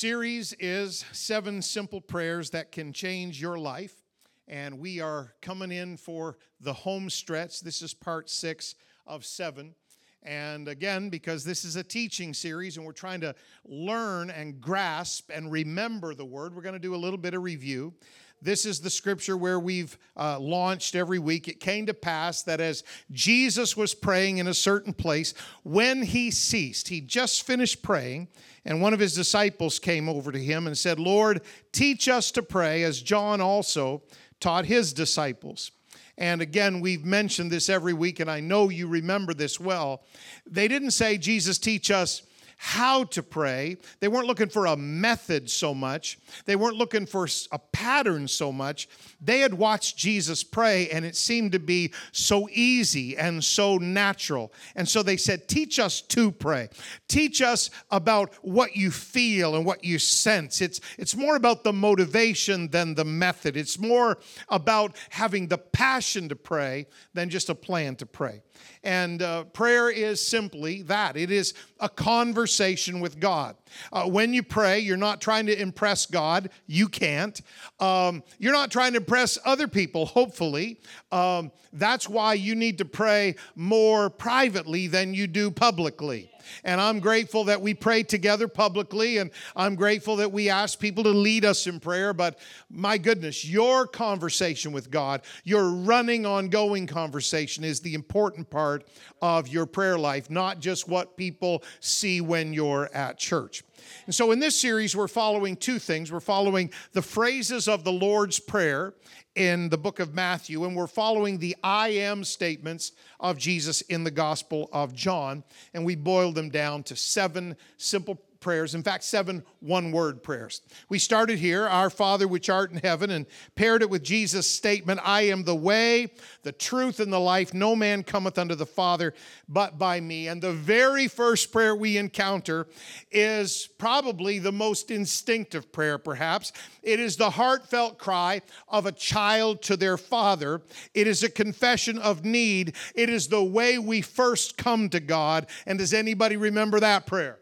series is Seven Simple Prayers That Can Change Your Life. And we are coming in for the home stretch. This is part six of seven. And again, because this is a teaching series and we're trying to learn and grasp and remember the word, we're going to do a little bit of review. This is the scripture where we've uh, launched every week. It came to pass that as Jesus was praying in a certain place, when he ceased, he just finished praying, and one of his disciples came over to him and said, Lord, teach us to pray, as John also taught his disciples. And again, we've mentioned this every week, and I know you remember this well. They didn't say, Jesus, teach us how to pray. They weren't looking for a method so much, they weren't looking for a pattern so much. They had watched Jesus pray, and it seemed to be so easy and so natural. And so they said, Teach us to pray. Teach us about what you feel and what you sense. It's, it's more about the motivation than the method, it's more about having the passion to pray than just a plan to pray. And uh, prayer is simply that it is a conversation with God. Uh, when you pray, you're not trying to impress God, you can't. Um, you're not trying to impress other people, hopefully. Um, that's why you need to pray more privately than you do publicly. And I'm grateful that we pray together publicly, and I'm grateful that we ask people to lead us in prayer. But my goodness, your conversation with God, your running, ongoing conversation, is the important part of your prayer life, not just what people see when you're at church. And so in this series, we're following two things. We're following the phrases of the Lord's Prayer in the book of Matthew, and we're following the I am statements of Jesus in the Gospel of John. And we boiled them down to seven simple prayers, in fact, seven one word prayers. We started here, Our Father which art in heaven, and paired it with Jesus' statement, I am the way, the truth, and the life. No man cometh unto the Father but by me. And the very first prayer we encounter is probably the most instinctive prayer, perhaps. It is the heartfelt cry of a child to their father. It is a confession of need. It is the way we first come to God. And does anybody remember that prayer?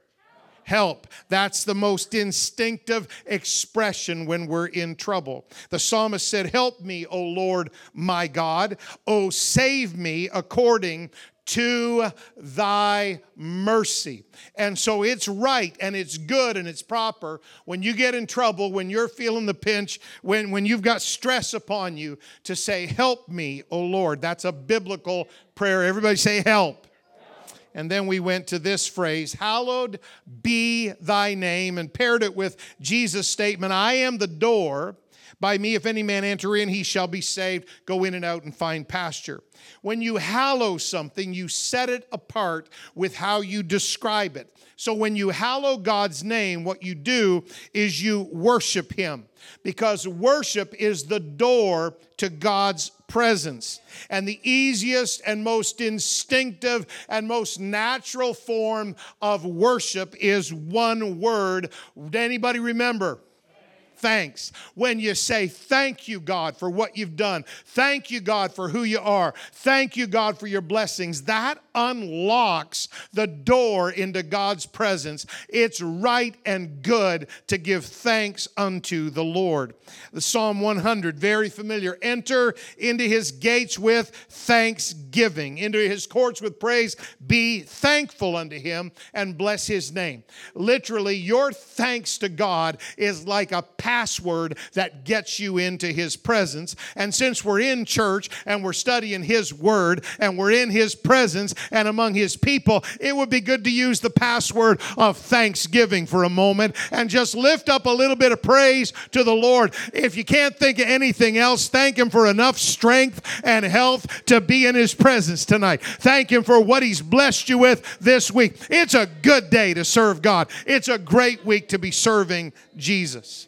Help. That's the most instinctive expression when we're in trouble. The psalmist said, Help me, O Lord my God. O save me according to thy mercy. And so it's right and it's good and it's proper when you get in trouble, when you're feeling the pinch, when, when you've got stress upon you, to say, Help me, O Lord. That's a biblical prayer. Everybody say, Help. And then we went to this phrase, Hallowed be thy name, and paired it with Jesus' statement, I am the door. By me, if any man enter in, he shall be saved, go in and out and find pasture. When you hallow something, you set it apart with how you describe it. So when you hallow God's name, what you do is you worship him because worship is the door to God's presence. And the easiest and most instinctive and most natural form of worship is one word. Anybody remember? Thanks. When you say, Thank you, God, for what you've done. Thank you, God, for who you are. Thank you, God, for your blessings. That unlocks the door into God's presence. It's right and good to give thanks unto the Lord. The Psalm 100, very familiar. Enter into his gates with thanksgiving, into his courts with praise. Be thankful unto him and bless his name. Literally, your thanks to God is like a password that gets you into His presence. And since we're in church and we're studying His Word and we're in His presence and among His people, it would be good to use the password of thanksgiving for a moment and just lift up a little bit of praise to the Lord. If you can't think of anything else, thank Him for enough strength and health to be in His presence tonight. Thank Him for what He's blessed you with this week. It's a good day to serve God, it's a great week to be serving Jesus.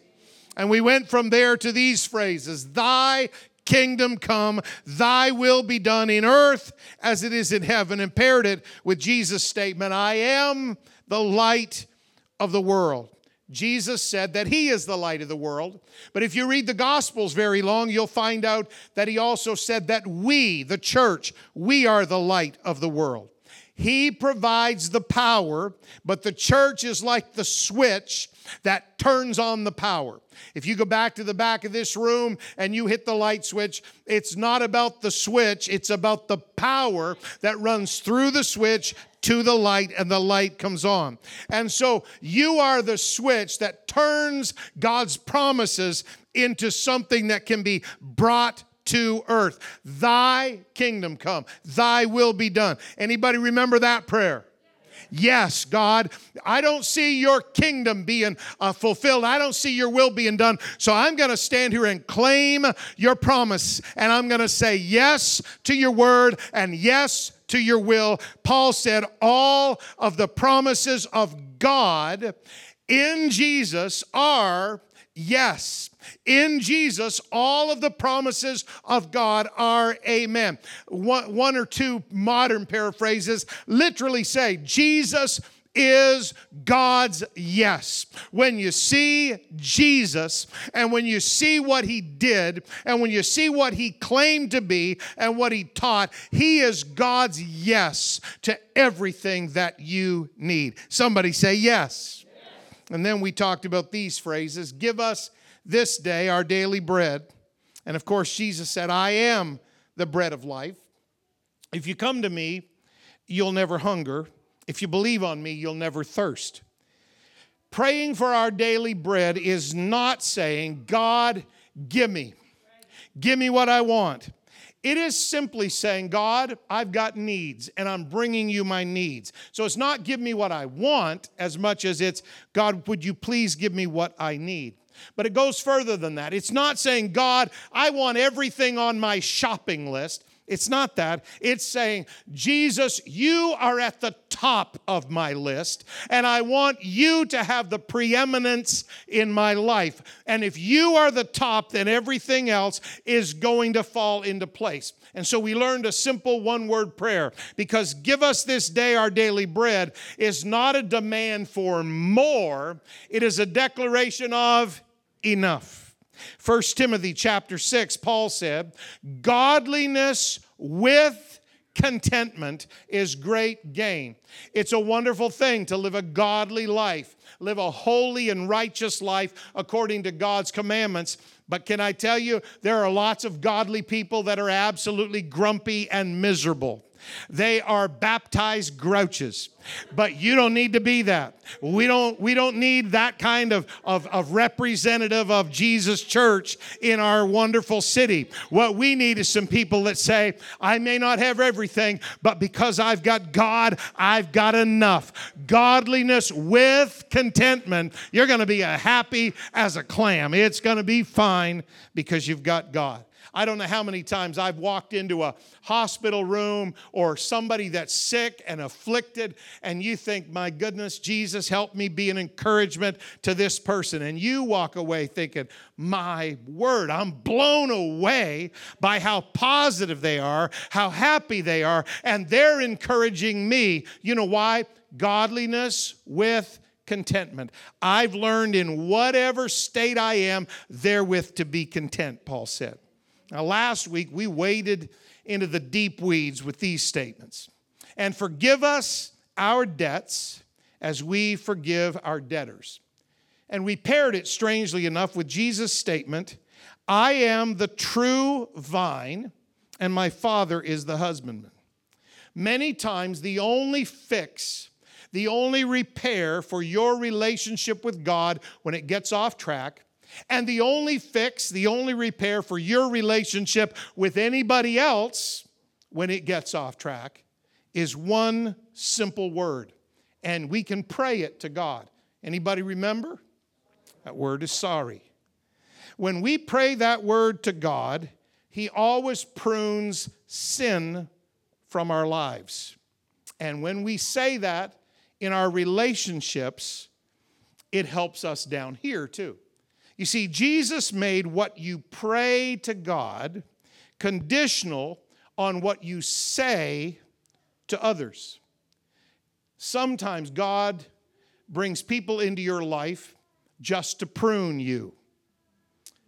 And we went from there to these phrases Thy kingdom come, thy will be done in earth as it is in heaven, and paired it with Jesus' statement I am the light of the world. Jesus said that he is the light of the world. But if you read the Gospels very long, you'll find out that he also said that we, the church, we are the light of the world. He provides the power, but the church is like the switch that turns on the power. If you go back to the back of this room and you hit the light switch, it's not about the switch, it's about the power that runs through the switch to the light and the light comes on. And so you are the switch that turns God's promises into something that can be brought to earth. Thy kingdom come, thy will be done. Anybody remember that prayer? Yes, God, I don't see your kingdom being uh, fulfilled. I don't see your will being done. So I'm going to stand here and claim your promise. And I'm going to say yes to your word and yes to your will. Paul said, All of the promises of God in Jesus are yes. In Jesus, all of the promises of God are amen. One, or two modern paraphrases literally say, Jesus is God's yes. When you see Jesus and when you see what he did and when you see what he claimed to be and what he taught, he is God's yes to everything that you need. Somebody say yes. And then we talked about these phrases give us this day our daily bread. And of course, Jesus said, I am the bread of life. If you come to me, you'll never hunger. If you believe on me, you'll never thirst. Praying for our daily bread is not saying, God, give me. Give me what I want. It is simply saying, God, I've got needs and I'm bringing you my needs. So it's not give me what I want as much as it's, God, would you please give me what I need? But it goes further than that. It's not saying, God, I want everything on my shopping list. It's not that. It's saying, Jesus, you are at the top of my list, and I want you to have the preeminence in my life. And if you are the top, then everything else is going to fall into place. And so we learned a simple one word prayer because give us this day our daily bread is not a demand for more, it is a declaration of enough. 1 Timothy chapter 6, Paul said, Godliness with contentment is great gain. It's a wonderful thing to live a godly life, live a holy and righteous life according to God's commandments. But can I tell you, there are lots of godly people that are absolutely grumpy and miserable. They are baptized grouches. But you don't need to be that. We don't, we don't need that kind of, of, of representative of Jesus Church in our wonderful city. What we need is some people that say, I may not have everything, but because I've got God, I've got enough. Godliness with contentment. You're going to be as happy as a clam. It's going to be fine because you've got God. I don't know how many times I've walked into a hospital room or somebody that's sick and afflicted, and you think, my goodness, Jesus, help me be an encouragement to this person. And you walk away thinking, my word, I'm blown away by how positive they are, how happy they are, and they're encouraging me. You know why? Godliness with contentment. I've learned in whatever state I am, therewith to be content, Paul said. Now, last week we waded into the deep weeds with these statements. And forgive us our debts as we forgive our debtors. And we paired it, strangely enough, with Jesus' statement I am the true vine, and my Father is the husbandman. Many times, the only fix, the only repair for your relationship with God when it gets off track and the only fix, the only repair for your relationship with anybody else when it gets off track is one simple word. And we can pray it to God. Anybody remember? That word is sorry. When we pray that word to God, He always prunes sin from our lives. And when we say that in our relationships, it helps us down here too. You see, Jesus made what you pray to God conditional on what you say to others. Sometimes God brings people into your life just to prune you.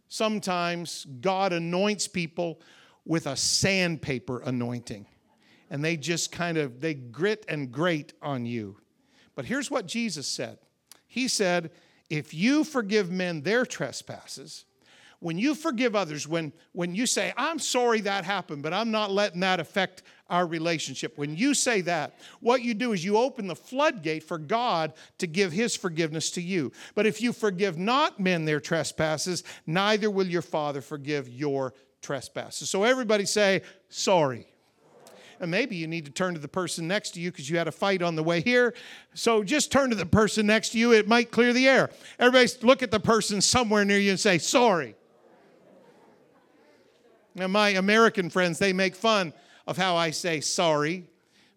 Sometimes God anoints people with a sandpaper anointing. and they just kind of they grit and grate on you. But here's what Jesus said. He said, "If you forgive men their trespasses, when you forgive others, when, when you say, I'm sorry that happened, but I'm not letting that affect our relationship, when you say that, what you do is you open the floodgate for God to give his forgiveness to you. But if you forgive not men their trespasses, neither will your Father forgive your trespasses. So everybody say, sorry. And maybe you need to turn to the person next to you because you had a fight on the way here. So just turn to the person next to you. It might clear the air. Everybody look at the person somewhere near you and say, sorry. Now, my American friends, they make fun of how I say sorry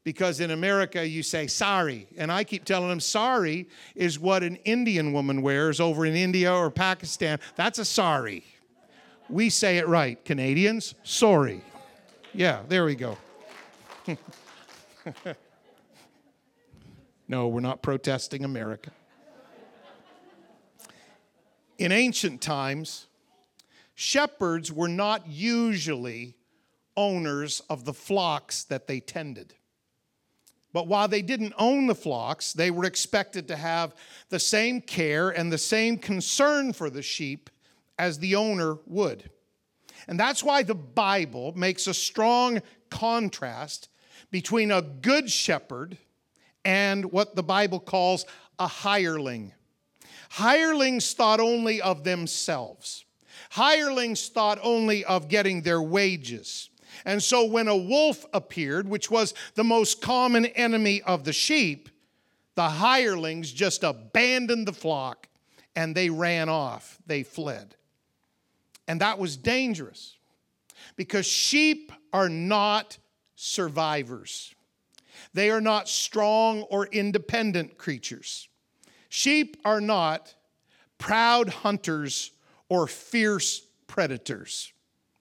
because in America you say sorry. And I keep telling them sorry is what an Indian woman wears over in India or Pakistan. That's a sari. We say it right. Canadians, sorry. Yeah, there we go. no, we're not protesting America. In ancient times, shepherds were not usually owners of the flocks that they tended. But while they didn't own the flocks, they were expected to have the same care and the same concern for the sheep as the owner would. And that's why the Bible makes a strong contrast between a good shepherd and what the Bible calls a hireling. Hirelings thought only of themselves. Hirelings thought only of getting their wages. And so when a wolf appeared, which was the most common enemy of the sheep, the hirelings just abandoned the flock and they ran off. They fled. And that was dangerous because sheep are not survivors. They are not strong or independent creatures. Sheep are not proud hunters or fierce predators.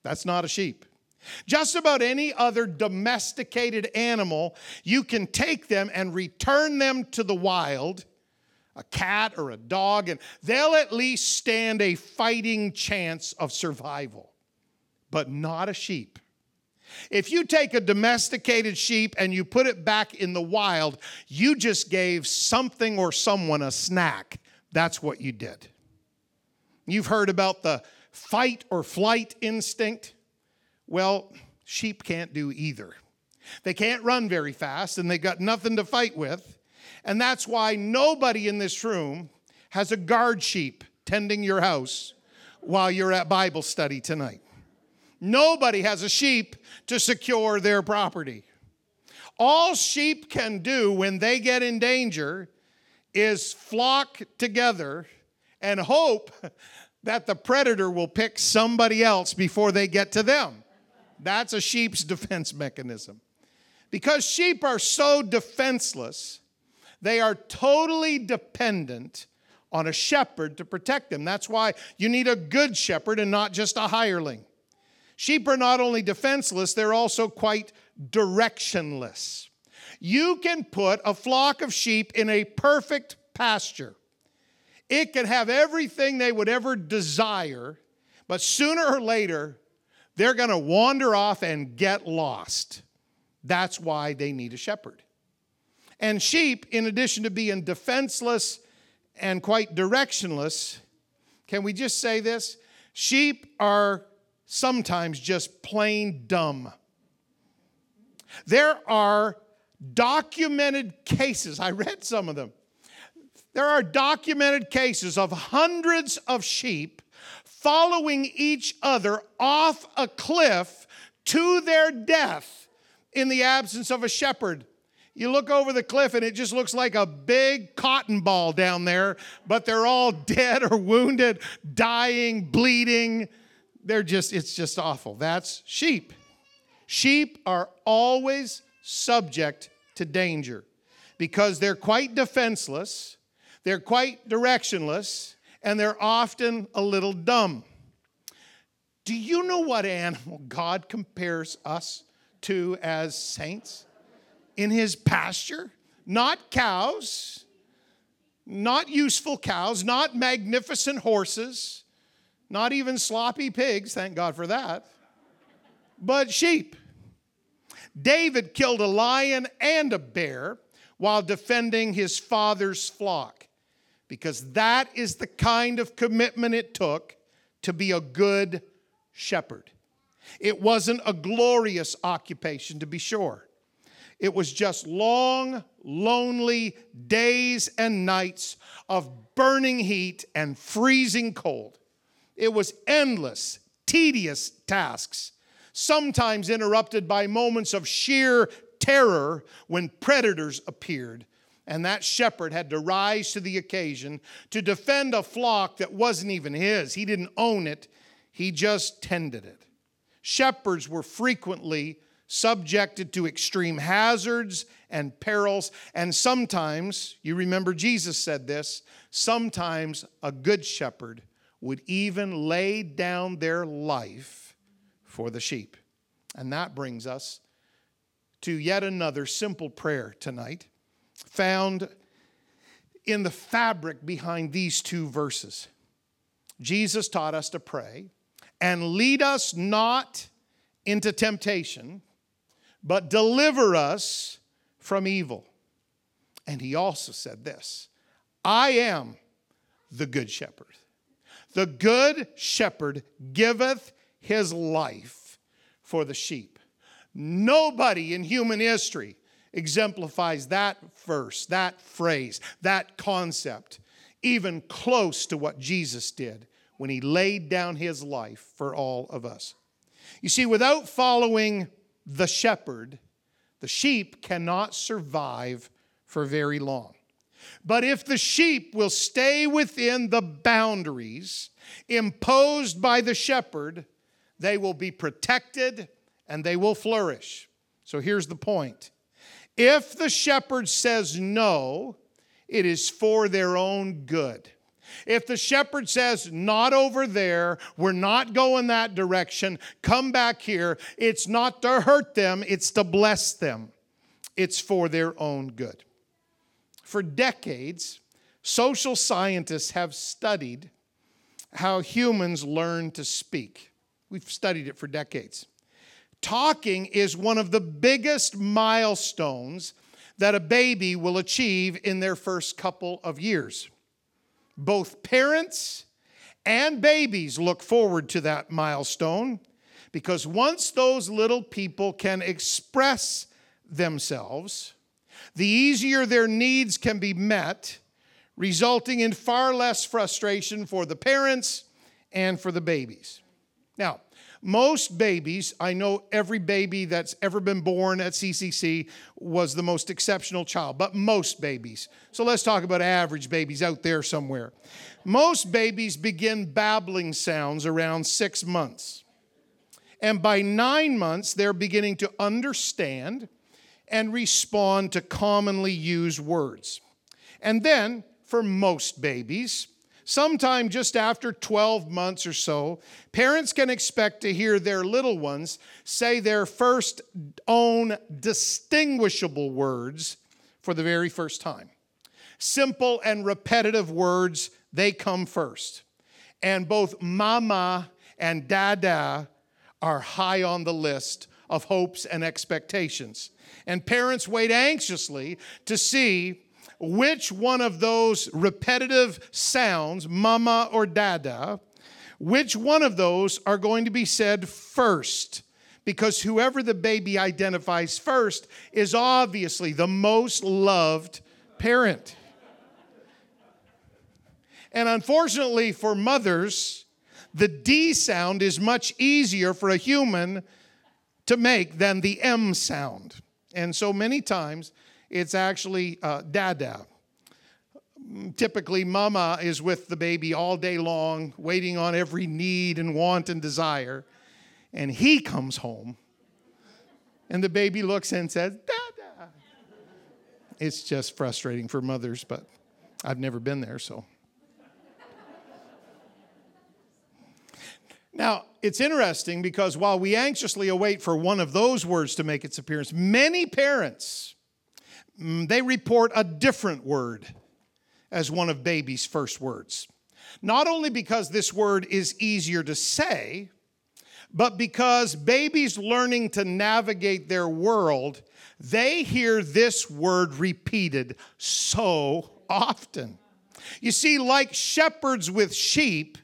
That's not a sheep. Just about any other domesticated animal, you can take them and return them to the wild, a cat or a dog, and they'll at least stand a fighting chance of survival, but not a sheep. If you take a domesticated sheep and you put it back in the wild, you just gave something or someone a snack. That's what you did. You've heard about the fight or flight instinct. Well, sheep can't do either. They can't run very fast and they've got nothing to fight with. And that's why nobody in this room has a guard sheep tending your house while you're at Bible study tonight. Nobody has a sheep to secure their property. All sheep can do when they get in danger is flock together and hope that the predator will pick somebody else before they get to them. That's a sheep's defense mechanism. Because sheep are so defenseless, they are totally dependent on a shepherd to protect them. That's why you need a good shepherd and not just a hireling. Sheep are not only defenseless, they're also quite directionless. You can put a flock of sheep in a perfect pasture it can have everything they would ever desire, but sooner or later, they're going to wander off and get lost. That's why they need a shepherd. And sheep, in addition to being defenseless and quite directionless, can we just say this? Sheep are sometimes just plain dumb. There are documented cases, I read some of them, there are documented cases of hundreds of sheep following each other off a cliff to their death in the absence of a shepherd. You look over the cliff and it just looks like a big cotton ball down there, but they're all dead or wounded, dying, bleeding. They're just, it's just awful. That's sheep. Sheep are always subject to danger because they're quite defenseless they're quite directionless and they're often a little dumb. Do you know what animal God compares us to as saints? In his pasture? Not cows, not useful cows, not magnificent horses, not even sloppy pigs, thank God for that, but sheep. David killed a lion and a bear while defending his father's flock because that is the kind of commitment it took to be a good shepherd. It wasn't a glorious occupation, to be sure. It was just long, lonely days and nights of burning heat and freezing cold. It was endless, tedious tasks, sometimes interrupted by moments of sheer terror when predators appeared. And that shepherd had to rise to the occasion to defend a flock that wasn't even his. He didn't own it, he just tended it. Shepherds were frequently subjected to extreme hazards and perils, and sometimes, you remember Jesus said this, sometimes a good shepherd would even lay down their life for the sheep. And that brings us to yet another simple prayer tonight, found in the fabric behind these two verses. Jesus taught us to pray and lead us not into temptation, but deliver us from evil. And he also said this I am the good shepherd. The good shepherd giveth his life for the sheep. Nobody in human history exemplifies that verse, that phrase, that concept, even close to what Jesus did when he laid down his life for all of us. You see, without following the shepherd, the sheep cannot survive for very long. But if the sheep will stay within the boundaries imposed by the shepherd, they will be protected and they will flourish. So here's the point if the shepherd says no, it is for their own good. If the shepherd says, not over there, we're not going that direction, come back here, it's not to hurt them, it's to bless them. It's for their own good. For decades, social scientists have studied how humans learn to speak. We've studied it for decades. Talking is one of the biggest milestones that a baby will achieve in their first couple of years. Both parents and babies look forward to that milestone because once those little people can express themselves, the easier their needs can be met, resulting in far less frustration for the parents and for the babies. Now, most babies, I know every baby that's ever been born at CCC was the most exceptional child, but most babies. So let's talk about average babies out there somewhere. Most babies begin babbling sounds around six months. And by nine months, they're beginning to understand and respond to commonly used words. And then, for most babies, sometime just after 12 months or so, parents can expect to hear their little ones say their first own distinguishable words for the very first time. Simple and repetitive words, they come first. And both mama and dada are high on the list of hopes and expectations. And parents wait anxiously to see which one of those repetitive sounds, mama or dada, which one of those are going to be said first. Because whoever the baby identifies first is obviously the most loved parent. And unfortunately for mothers, the D sound is much easier for a human to make than the M sound. And so many times it's actually uh, dada. Typically, mama is with the baby all day long, waiting on every need and want and desire. And he comes home, and the baby looks and says, Dada. It's just frustrating for mothers, but I've never been there, so. Now, it's interesting because while we anxiously await for one of those words to make its appearance, many parents mm, they report a different word as one of baby's first words. Not only because this word is easier to say, but because babies learning to navigate their world, they hear this word repeated so often. You see, like shepherds with sheep,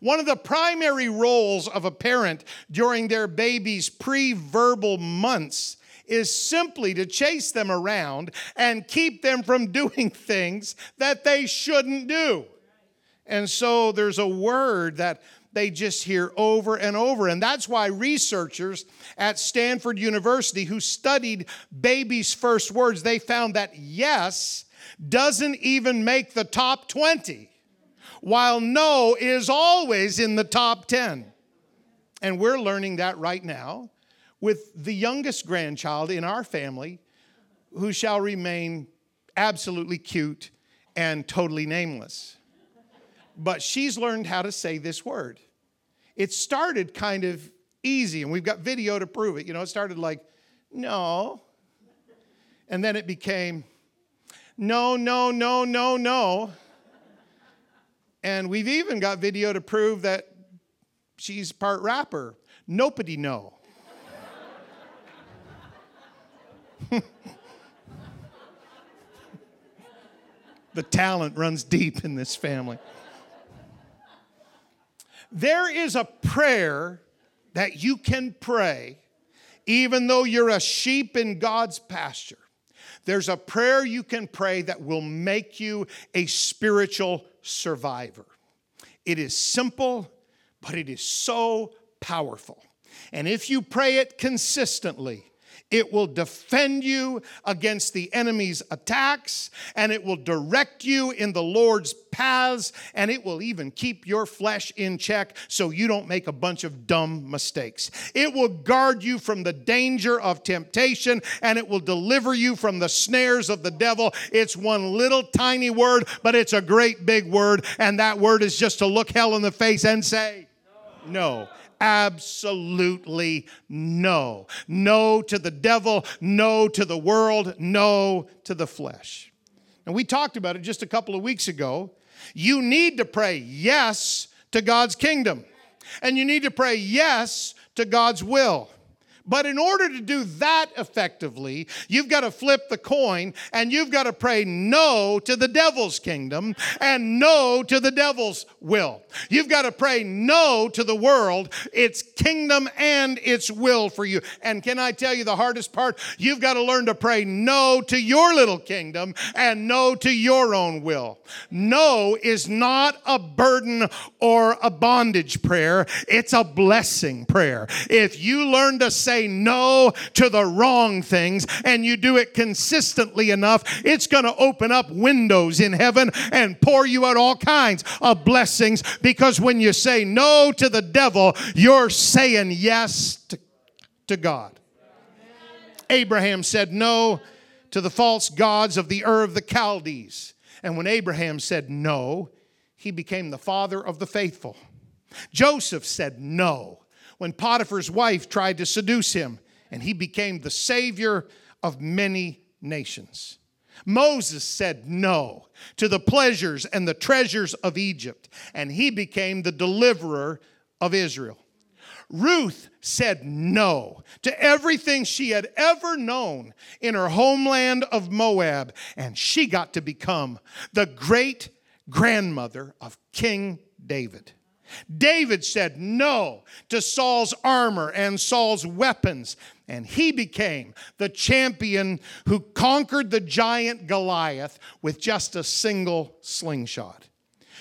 one of the primary roles of a parent during their baby's pre verbal months is simply to chase them around and keep them from doing things that they shouldn't do. And so there's a word that they just hear over and over. And that's why researchers at Stanford University who studied babies' first words, they found that yes doesn't even make the top 20, while no is always in the top 10. And we're learning that right now with the youngest grandchild in our family who shall remain absolutely cute and totally nameless. But she's learned how to say this word. It started kind of easy, and we've got video to prove it. You know, it started like, no. And then it became, no, no, no, no, no. And we've even got video to prove that she's part rapper. Nobody know. the talent runs deep in this family. There is a prayer that you can pray even though you're a sheep in God's pasture. There's a prayer you can pray that will make you a spiritual survivor. It is simple, but it is so powerful. And if you pray it consistently, it will defend you against the enemy's attacks, and it will direct you in the Lord's paths, and it will even keep your flesh in check so you don't make a bunch of dumb mistakes. It will guard you from the danger of temptation, and it will deliver you from the snares of the devil. It's one little tiny word, but it's a great big word, and that word is just to look hell in the face and say, no. no. Absolutely no. No to the devil, no to the world, no to the flesh. And we talked about it just a couple of weeks ago. You need to pray yes to God's kingdom, and you need to pray yes to God's will. But in order to do that effectively, you've got to flip the coin and you've got to pray no to the devil's kingdom and no to the devil's will. You've got to pray no to the world, its kingdom and its will for you. And can I tell you the hardest part? You've got to learn to pray no to your little kingdom and no to your own will. No is not a burden or a bondage prayer, it's a blessing prayer. If you learn to say say no to the wrong things and you do it consistently enough, it's going to open up windows in heaven and pour you out all kinds of blessings because when you say no to the devil, you're saying yes to, to God. Abraham said no to the false gods of the Ur of the Chaldees. And when Abraham said no, he became the father of the faithful. Joseph said no when Potiphar's wife tried to seduce him, and he became the savior of many nations. Moses said no to the pleasures and the treasures of Egypt, and he became the deliverer of Israel. Ruth said no to everything she had ever known in her homeland of Moab, and she got to become the great grandmother of King David. David said no to Saul's armor and Saul's weapons, and he became the champion who conquered the giant Goliath with just a single slingshot.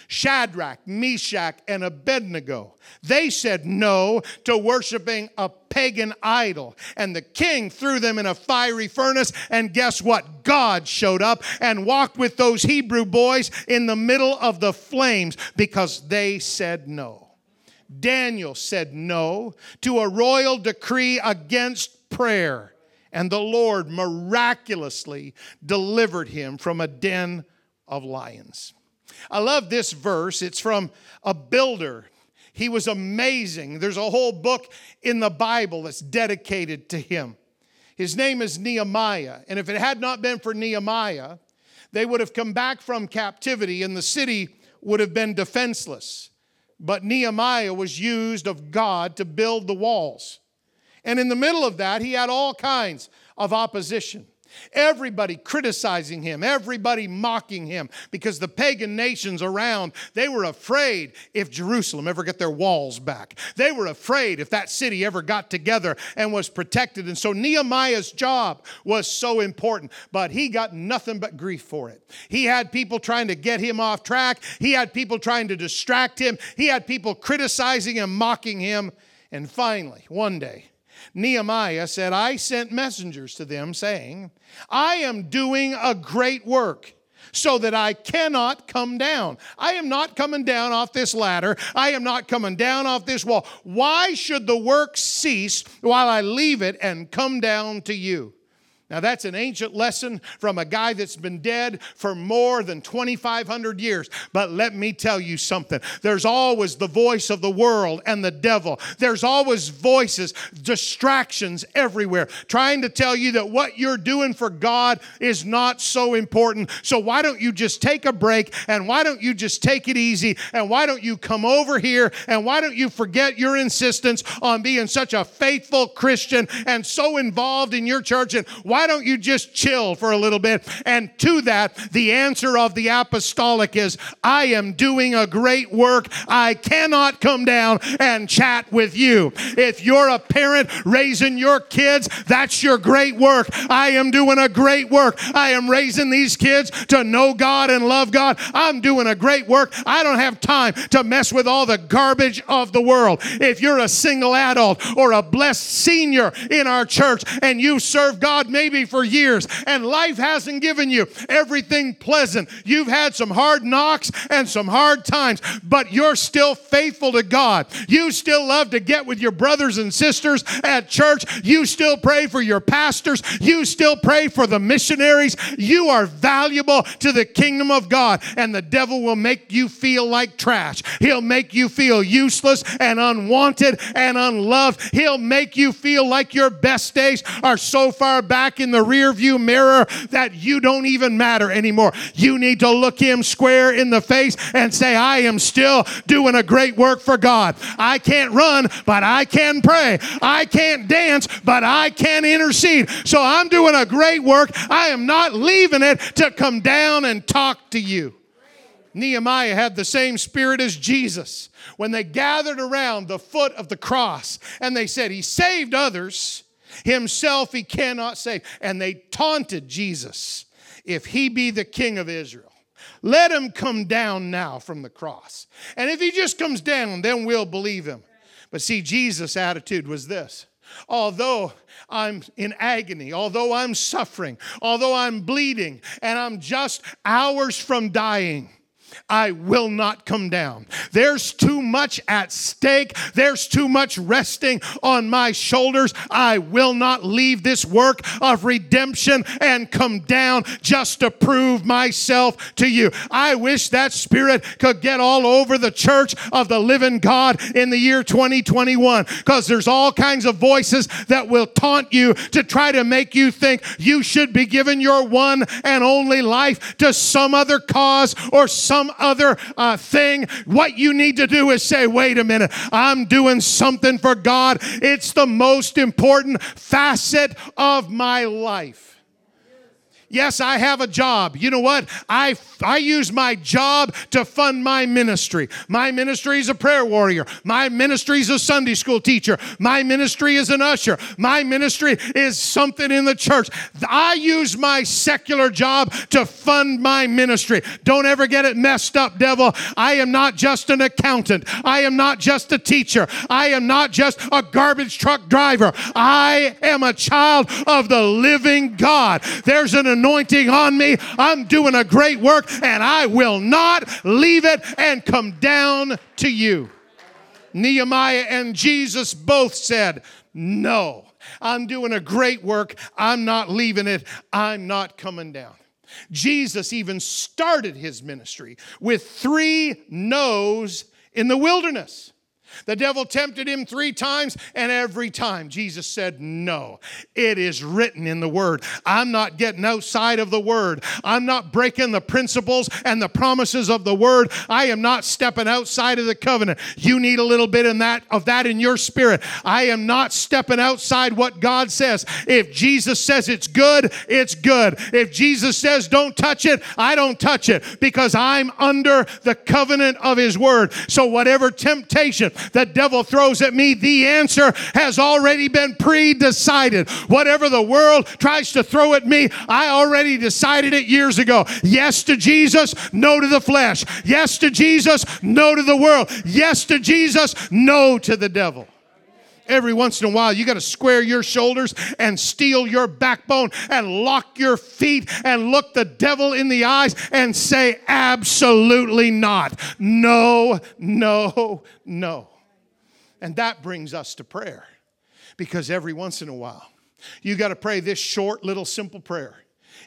Shadrach, Meshach, and Abednego. They said no to worshiping a pagan idol. And the king threw them in a fiery furnace. And guess what? God showed up and walked with those Hebrew boys in the middle of the flames because they said no. Daniel said no to a royal decree against prayer. And the Lord miraculously delivered him from a den of lions. I love this verse. It's from a builder. He was amazing. There's a whole book in the Bible that's dedicated to him. His name is Nehemiah. And if it had not been for Nehemiah, they would have come back from captivity and the city would have been defenseless. but Nehemiah was used of God to build the walls. And in the middle of that, he had all kinds of opposition. Everybody criticizing him, everybody mocking him because the pagan nations around, they were afraid if Jerusalem ever got their walls back. They were afraid if that city ever got together and was protected. And so Nehemiah's job was so important, but he got nothing but grief for it. He had people trying to get him off track, he had people trying to distract him, he had people criticizing him, mocking him. And finally, one day, Nehemiah said, I sent messengers to them saying, I am doing a great work so that I cannot come down. I am not coming down off this ladder. I am not coming down off this wall. Why should the work cease while I leave it and come down to you? Now, that's an ancient lesson from a guy that's been dead for more than 2,500 years. But let me tell you something there's always the voice of the world and the devil. There's always voices, distractions everywhere, trying to tell you that what you're doing for God is not so important. So, why don't you just take a break and why don't you just take it easy and why don't you come over here and why don't you forget your insistence on being such a faithful Christian and so involved in your church and why why don't you just chill for a little bit? And to that, the answer of the apostolic is I am doing a great work. I cannot come down and chat with you. If you're a parent raising your kids, that's your great work. I am doing a great work. I am raising these kids to know God and love God. I'm doing a great work. I don't have time to mess with all the garbage of the world. If you're a single adult or a blessed senior in our church and you serve God, maybe maybe for years, and life hasn't given you everything pleasant. You've had some hard knocks and some hard times, but you're still faithful to God. You still love to get with your brothers and sisters at church. You still pray for your pastors. You still pray for the missionaries. You are valuable to the kingdom of God, and the devil will make you feel like trash. He'll make you feel useless and unwanted and unloved. He'll make you feel like your best days are so far back in the rear view mirror that you don't even matter anymore. You need to look him square in the face and say, I am still doing a great work for God. I can't run, but I can pray. I can't dance, but I can intercede. So I'm doing a great work. I am not leaving it to come down and talk to you. Nehemiah had the same spirit as Jesus when they gathered around the foot of the cross and they said, He saved others, Himself he cannot save. And they taunted Jesus. If he be the king of Israel, let him come down now from the cross. And if he just comes down, then we'll believe him. But see, Jesus' attitude was this although I'm in agony, although I'm suffering, although I'm bleeding, and I'm just hours from dying, I will not come down. There's too much at stake. There's too much resting on my shoulders. I will not leave this work of redemption and come down just to prove myself to you. I wish that spirit could get all over the church of the living God in the year 2021 because there's all kinds of voices that will taunt you to try to make you think you should be given your one and only life to some other cause or some some other uh, thing, what you need to do is say, wait a minute, I'm doing something for God. It's the most important facet of my life. Yes, I have a job. You know what? I, I use my job to fund my ministry. My ministry is a prayer warrior. My ministry is a Sunday school teacher. My ministry is an usher. My ministry is something in the church. I use my secular job to fund my ministry. Don't ever get it messed up, devil. I am not just an accountant. I am not just a teacher. I am not just a garbage truck driver. I am a child of the living God. There's an anointing on me. I'm doing a great work and I will not leave it and come down to you. Nehemiah and Jesus both said, No, I'm doing a great work. I'm not leaving it. I'm not coming down. Jesus even started his ministry with three no's in the wilderness. The devil tempted him three times, and every time Jesus said, No. It is written in the Word. I'm not getting outside of the Word. I'm not breaking the principles and the promises of the Word. I am not stepping outside of the covenant. You need a little bit in that, of that in your spirit. I am not stepping outside what God says. If Jesus says it's good, it's good. If Jesus says don't touch it, I don't touch it because I'm under the covenant of His Word. So, whatever temptation, the devil throws at me, the answer has already been pre decided. Whatever the world tries to throw at me, I already decided it years ago. Yes to Jesus, no to the flesh. Yes to Jesus, no to the world. Yes to Jesus, no to the devil. Every once in a while, you got to square your shoulders and steel your backbone and lock your feet and look the devil in the eyes and say, Absolutely not. No, no, no. And that brings us to prayer because every once in a while, you got to pray this short, little, simple prayer.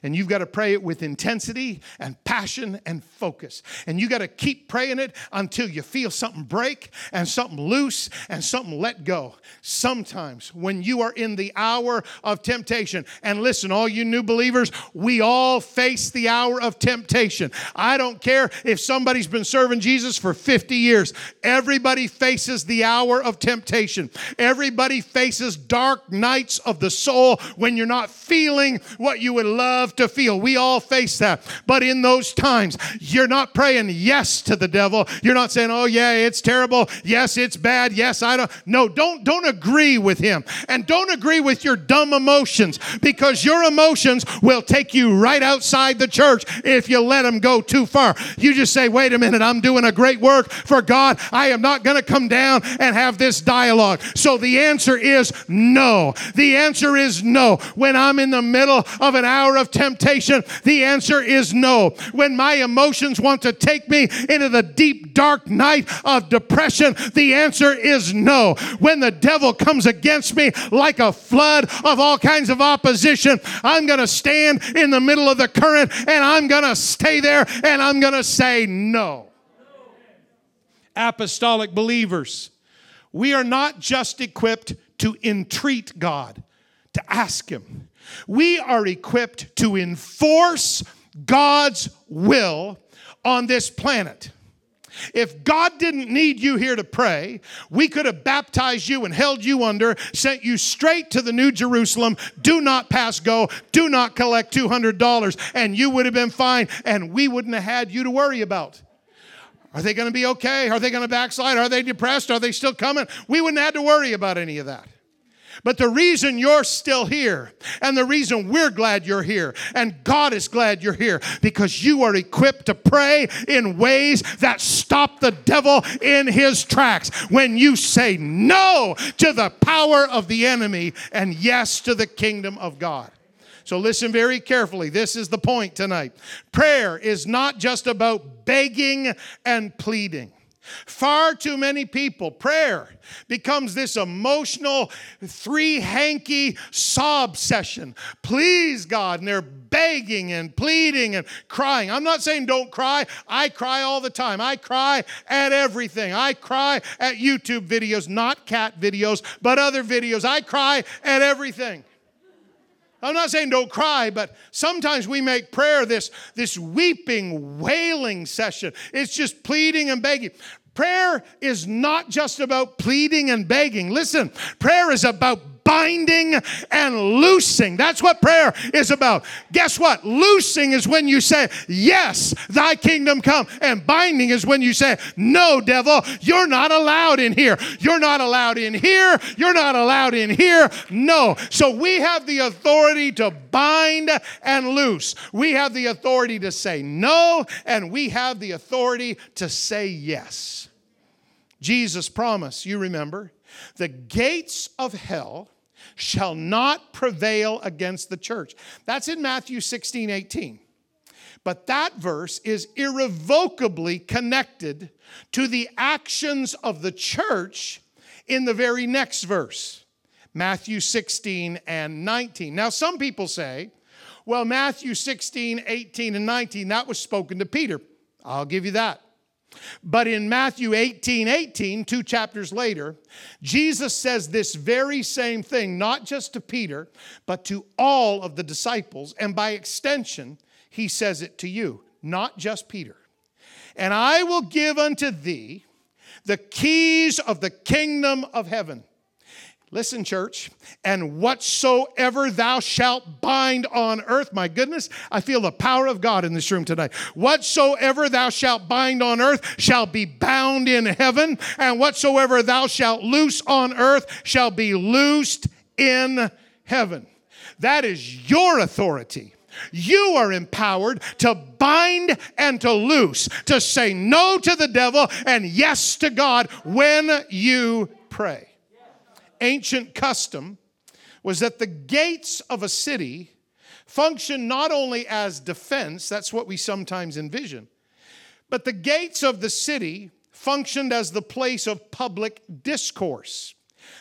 And you've got to pray it with intensity and passion and focus. And you got to keep praying it until you feel something break and something loose and something let go. Sometimes when you are in the hour of temptation, and listen, all you new believers, we all face the hour of temptation. I don't care if somebody's been serving Jesus for 50 years, everybody faces the hour of temptation. Everybody faces dark nights of the soul when you're not feeling what you would love love to feel. We all face that. But in those times, you're not praying yes to the devil. You're not saying, "Oh yeah, it's terrible. Yes, it's bad. Yes, I don't." No, don't don't agree with him. And don't agree with your dumb emotions because your emotions will take you right outside the church if you let them go too far. You just say, "Wait a minute, I'm doing a great work for God. I am not going to come down and have this dialogue." So the answer is no. The answer is no. When I'm in the middle of an hour of temptation? The answer is no. When my emotions want to take me into the deep, dark night of depression, the answer is no. When the devil comes against me like a flood of all kinds of opposition, I'm going to stand in the middle of the current and I'm going to stay there and I'm going to say no. Apostolic believers, we are not just equipped to entreat God, to ask Him. We are equipped to enforce God's will on this planet. If God didn't need you here to pray, we could have baptized you and held you under, sent you straight to the New Jerusalem, do not pass go, do not collect $200, and you would have been fine, and we wouldn't have had you to worry about. Are they going to be okay? Are they going to backslide? Are they depressed? Are they still coming? We wouldn't have had to worry about any of that. But the reason you're still here, and the reason we're glad you're here, and God is glad you're here, because you are equipped to pray in ways that stop the devil in his tracks. When you say no to the power of the enemy and yes to the kingdom of God. So listen very carefully. This is the point tonight. Prayer is not just about begging and pleading. Far too many people, prayer becomes this emotional, three hanky sob session. Please, God. And they're begging and pleading and crying. I'm not saying don't cry. I cry all the time. I cry at everything. I cry at YouTube videos, not cat videos, but other videos. I cry at everything. I'm not saying don't cry, but sometimes we make prayer this, this weeping, wailing session. It's just pleading and begging. Prayer is not just about pleading and begging. Listen, prayer is about binding and loosing. That's what prayer is about. Guess what? Loosing is when you say, Yes, thy kingdom come. And binding is when you say, No, devil, you're not allowed in here. You're not allowed in here. You're not allowed in here. No. So we have the authority to bind and loose. We have the authority to say no, and we have the authority to say yes. Jesus promised, you remember, the gates of hell shall not prevail against the church. That's in Matthew 16, 18. But that verse is irrevocably connected to the actions of the church in the very next verse, Matthew 16 and 19. Now, some people say, well, Matthew 16, 18, and 19, that was spoken to Peter. I'll give you that. But in Matthew 18 18, two chapters later, Jesus says this very same thing, not just to Peter, but to all of the disciples. And by extension, he says it to you, not just Peter. And I will give unto thee the keys of the kingdom of heaven. Listen, church, and whatsoever thou shalt bind on earth, my goodness, I feel the power of God in this room tonight. Whatsoever thou shalt bind on earth shall be bound in heaven, and whatsoever thou shalt loose on earth shall be loosed in heaven. That is your authority. You are empowered to bind and to loose, to say no to the devil and yes to God when you pray ancient custom was that the gates of a city functioned not only as defense, that's what we sometimes envision, but the gates of the city functioned as the place of public discourse.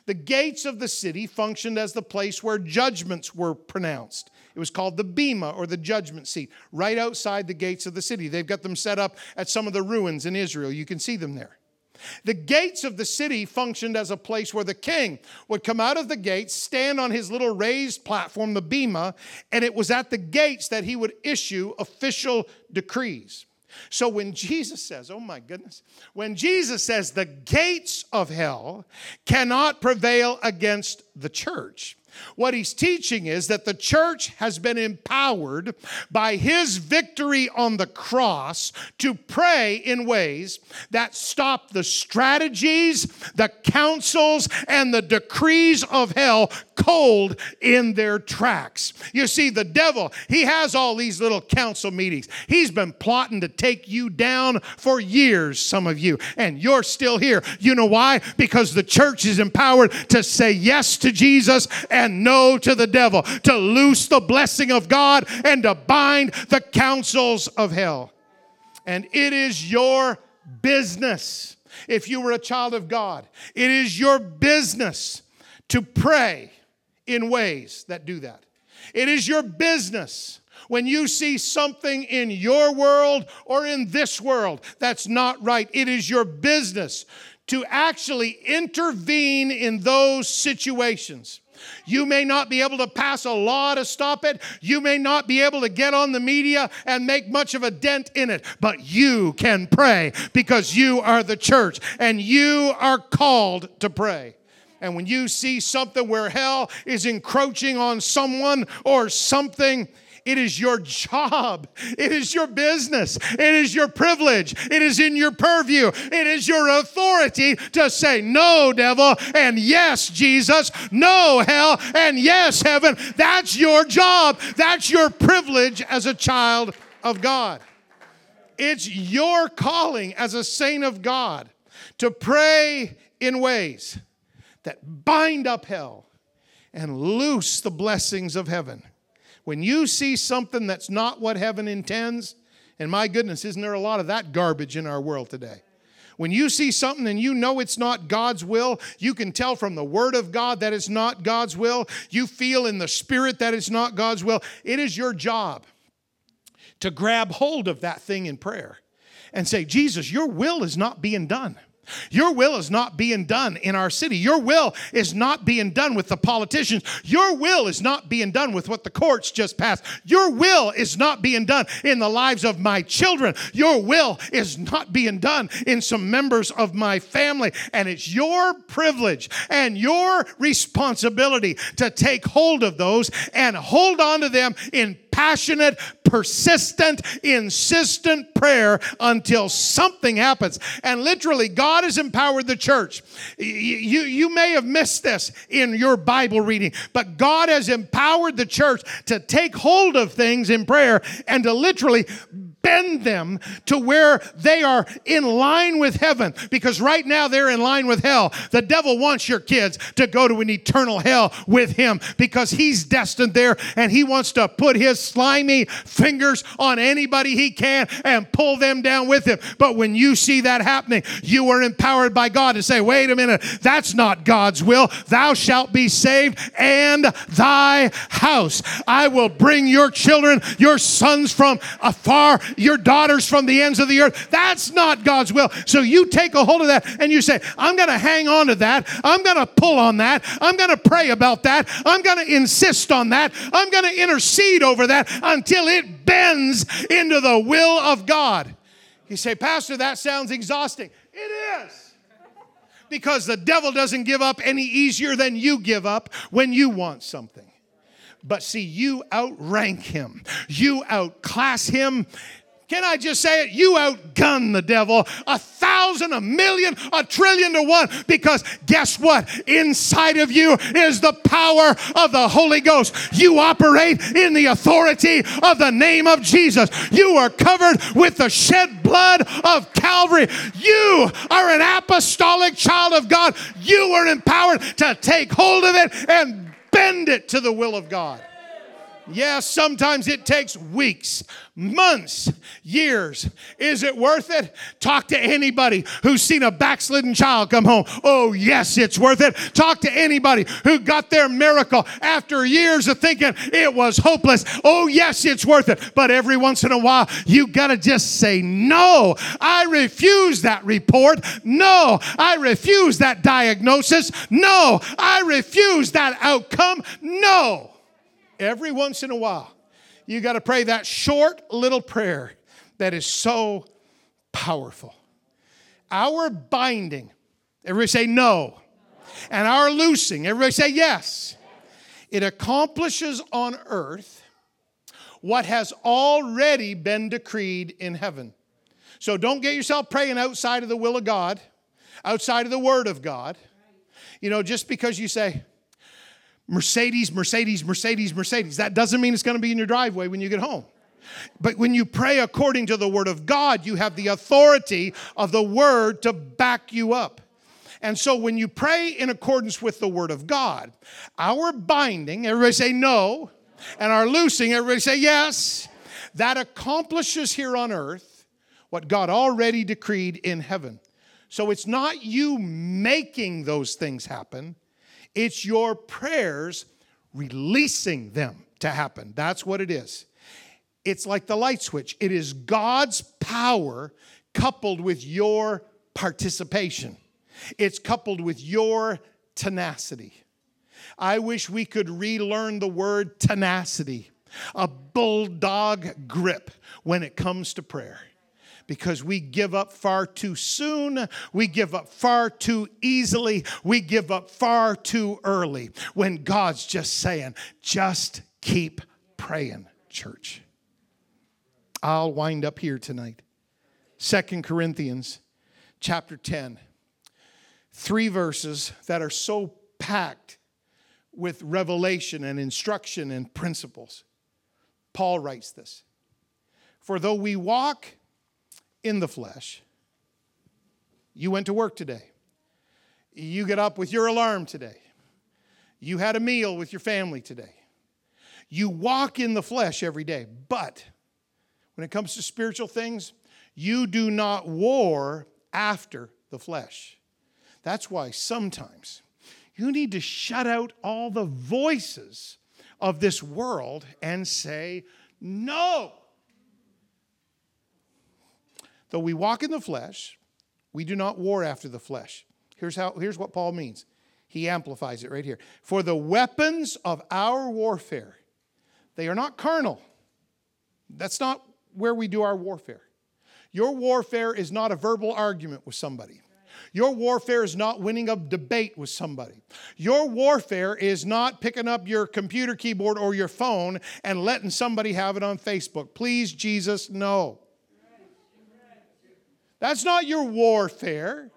The gates of the city functioned as the place where judgments were pronounced. It was called the Bema or the judgment seat, right outside the gates of the city. They've got them set up at some of the ruins in Israel. You can see them there. The gates of the city functioned as a place where the king would come out of the gates, stand on his little raised platform, the bema, and it was at the gates that he would issue official decrees. So when Jesus says, oh my goodness, when Jesus says the gates of hell cannot prevail against the church, what he's teaching is that the church has been empowered by his victory on the cross to pray in ways that stop the strategies, the counsels, and the decrees of hell cold in their tracks. You see, the devil, he has all these little council meetings. He's been plotting to take you down for years, some of you, and you're still here. You know why? Because the church is empowered to say yes to Jesus and no to the devil, to loose the blessing of God and to bind the counsels of hell. And it is your business. If you were a child of God, it is your business to pray in ways that do that. It is your business when you see something in your world or in this world that's not right. It is your business to actually intervene in those situations. You may not be able to pass a law to stop it. You may not be able to get on the media and make much of a dent in it, but you can pray because you are the church and you are called to pray. And when you see something where hell is encroaching on someone or something, it is your job. It is your business. It is your privilege. It is in your purview. It is your authority to say no, devil, and yes, Jesus, no, hell, and yes, heaven. That's your job. That's your privilege as a child of God. It's your calling as a saint of God to pray in ways that bind up hell and loose the blessings of heaven. When you see something that's not what heaven intends, and my goodness, isn't there a lot of that garbage in our world today? When you see something and you know it's not God's will, you can tell from the Word of God that it's not God's will. You feel in the Spirit that it's not God's will. It is your job to grab hold of that thing in prayer and say, Jesus, your will is not being done. Your will is not being done in our city. Your will is not being done with the politicians. Your will is not being done with what the courts just passed. Your will is not being done in the lives of my children. Your will is not being done in some members of my family. And it's your privilege and your responsibility to take hold of those and hold on to them in passionate, persistent, insistent prayer until something happens. And literally, God has empowered the church. You, you may have missed this in your Bible reading, but God has empowered the church to take hold of things in prayer and to literally bend them to where they are in line with heaven because right now they're in line with hell. The devil wants your kids to go to an eternal hell with him because he's destined there and he wants to put his slimy fingers on anybody he can and pull them down with him. But when you see that happening, you are empowered by God to say, wait a minute, that's not God's will. Thou shalt be saved and thy house. I will bring your children, your sons from afar your daughters from the ends of the earth. That's not God's will. So you take a hold of that and you say, I'm going to hang on to that. I'm going to pull on that. I'm going to pray about that. I'm going to insist on that. I'm going to intercede over that until it bends into the will of God. You say, Pastor, that sounds exhausting. It is because the devil doesn't give up any easier than you give up when you want something. But see, you outrank him, you outclass him. Can I just say it? You outgun the devil a thousand, a million, a trillion to one. Because guess what? Inside of you is the power of the Holy Ghost. You operate in the authority of the name of Jesus. You are covered with the shed blood of Calvary. You are an apostolic child of God. You are empowered to take hold of it and bend it to the will of God. Yes, sometimes it takes weeks, months, years. Is it worth it? Talk to anybody who's seen a backslidden child come home. Oh, yes, it's worth it. Talk to anybody who got their miracle after years of thinking it was hopeless. Oh, yes, it's worth it. But every once in a while, you got to just say, No, I refuse that report. No, I refuse that diagnosis. No, I refuse that outcome. No every once in a while, you got to pray that short little prayer that is so powerful. Our binding, everybody say no. And our loosing, everybody say yes. It accomplishes on earth what has already been decreed in heaven. So don't get yourself praying outside of the will of God, outside of the word of God. You know, just because you say, Mercedes, Mercedes, Mercedes, Mercedes. That doesn't mean it's going to be in your driveway when you get home. But when you pray according to the Word of God, you have the authority of the Word to back you up. And so when you pray in accordance with the Word of God, our binding, everybody say no, and our loosing, everybody say yes, that accomplishes here on earth what God already decreed in heaven. So it's not you making those things happen it's your prayers releasing them to happen. That's what it is. It's like the light switch, it is God's power coupled with your participation, it's coupled with your tenacity. I wish we could relearn the word tenacity, a bulldog grip when it comes to prayer because we give up far too soon, we give up far too easily, we give up far too early when God's just saying, just keep praying, church. I'll wind up here tonight. Second Corinthians chapter 10. Three verses that are so packed with revelation and instruction and principles. Paul writes this For though we walk in the flesh. You went to work today. You get up with your alarm today. You had a meal with your family today. You walk in the flesh every day. But when it comes to spiritual things, you do not war after the flesh. That's why sometimes you need to shut out all the voices of this world and say, No. Though we walk in the flesh, we do not war after the flesh. Here's, how, here's what Paul means. He amplifies it right here. For the weapons of our warfare, they are not carnal. That's not where we do our warfare. Your warfare is not a verbal argument with somebody. Your warfare is not winning a debate with somebody. Your warfare is not picking up your computer keyboard or your phone and letting somebody have it on Facebook. Please, Jesus, no. That's not your warfare.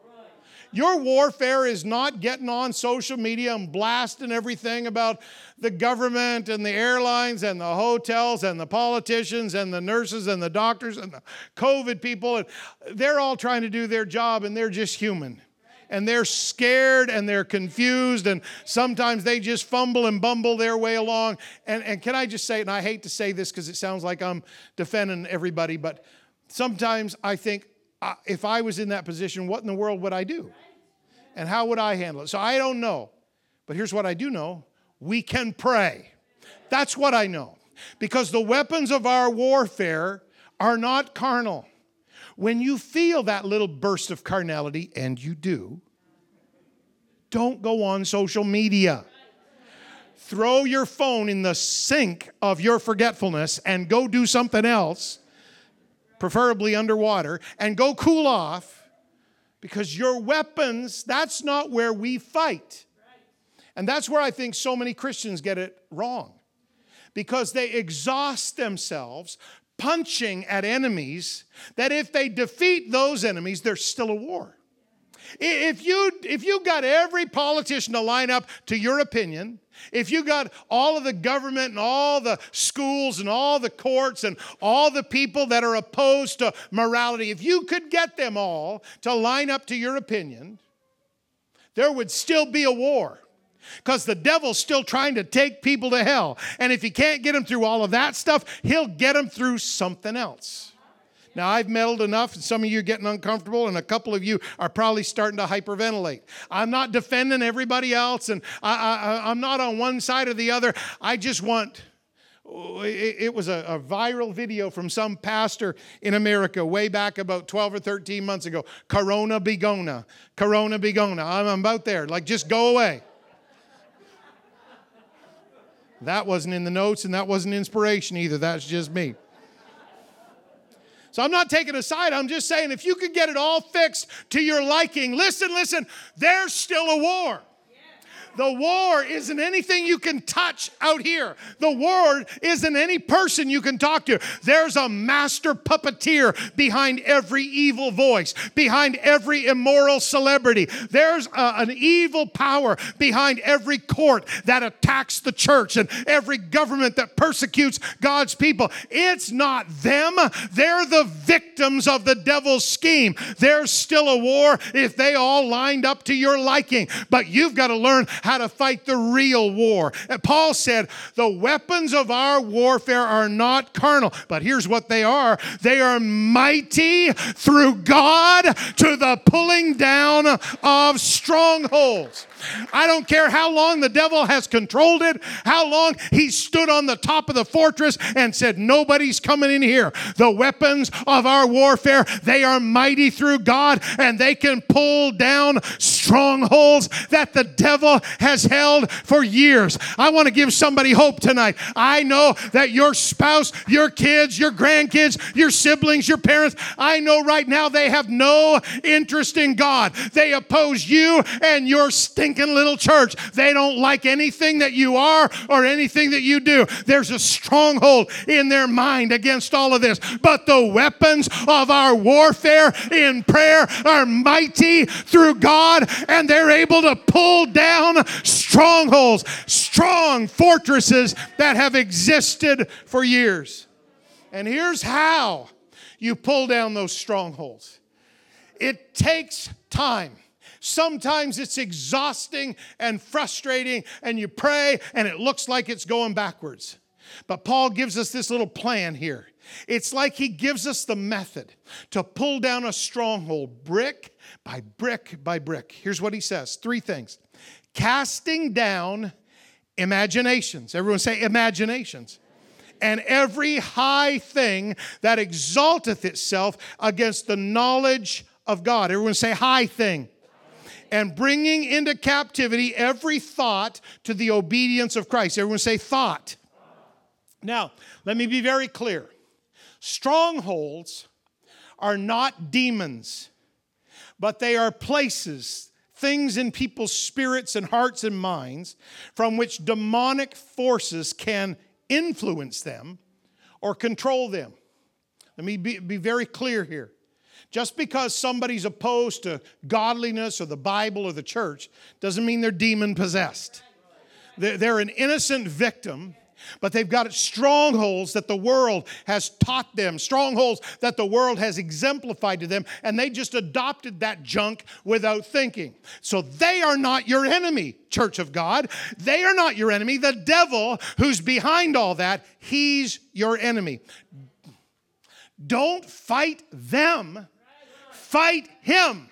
Your warfare is not getting on social media and blasting everything about the government and the airlines and the hotels and the politicians and the nurses and the doctors and the COVID people. They're all trying to do their job and they're just human. And they're scared and they're confused, and sometimes they just fumble and bumble their way along. And, and can I just say, and I hate to say this because it sounds like I'm defending everybody, but sometimes I think, if I was in that position, what in the world would I do? And how would I handle it? So I don't know. But here's what I do know we can pray. That's what I know. Because the weapons of our warfare are not carnal. When you feel that little burst of carnality, and you do, don't go on social media. Throw your phone in the sink of your forgetfulness and go do something else, preferably underwater, and go cool off because your weapons, that's not where we fight. And that's where I think so many Christians get it wrong because they exhaust themselves punching at enemies that if they defeat those enemies, there's still a war. If you if you got every politician to line up to your opinion, if you got all of the government and all the schools and all the courts and all the people that are opposed to morality, if you could get them all to line up to your opinion, there would still be a war because the devil's still trying to take people to hell. And if he can't get them through all of that stuff, he'll get them through something else. Now, I've meddled enough, and some of you are getting uncomfortable, and a couple of you are probably starting to hyperventilate. I'm not defending everybody else, and I, am not on one side or the other. I just want. It was a, viral video from some pastor in America way back about 12 or 13 months ago. Corona begona. Corona begona. I'm about there. Like, just go away. That wasn't in the notes and that wasn't inspiration either. That's just me. So I'm not taking a side. I'm just saying if you could get it all fixed to your liking, listen, listen, there's still a war. The war isn't anything you can touch out here. The war isn't any person you can talk to. There's a master puppeteer behind every evil voice, behind every immoral celebrity. There's a, an evil power behind every court that attacks the church and every government that persecutes God's people. It's not them, they're the victims of the devil's scheme. There's still a war if they all lined up to your liking, but you've got to learn how to fight the real war. And Paul said, The weapons of our warfare are not carnal, but here's what they are they are mighty through God to the pulling down of strongholds. I don't care how long the devil has controlled it, how long he stood on the top of the fortress and said, Nobody's coming in here. The weapons of our warfare, they are mighty through God and they can pull down strongholds that the devil has held for years. I want to give somebody hope tonight. I know that your spouse, your kids, your grandkids, your siblings, your parents, I know right now they have no interest in God. They oppose you and your stinking little church. They don't like anything that you are or anything that you do. There's a stronghold in their mind against all of this. But the weapons of our warfare in prayer are mighty through God, and they're able to pull down strongholds, strong fortresses that have existed for years. And here's how you pull down those strongholds it takes time. Sometimes it's exhausting and frustrating, and you pray and it looks like it's going backwards. But Paul gives us this little plan here. It's like he gives us the method to pull down a stronghold brick by brick by brick. Here's what he says three things casting down imaginations. Everyone say imaginations. And every high thing that exalteth itself against the knowledge of God. Everyone say high thing and bringing into captivity every thought to the obedience of Christ. Everyone say thought. Now, let me be very clear. Strongholds are not demons, but they are places, things in people's spirits and hearts and minds from which demonic forces can influence them or control them. Let me be, be very clear here. Just because somebody's opposed to godliness or the Bible or the church doesn't mean they're demon possessed. They're an innocent victim, but they've got strongholds that the world has taught them, strongholds that the world has exemplified to them, and they just adopted that junk without thinking. So they are not your enemy, church of God. They are not your enemy. The devil, who's behind all that, he's your enemy. Don't fight them fight him.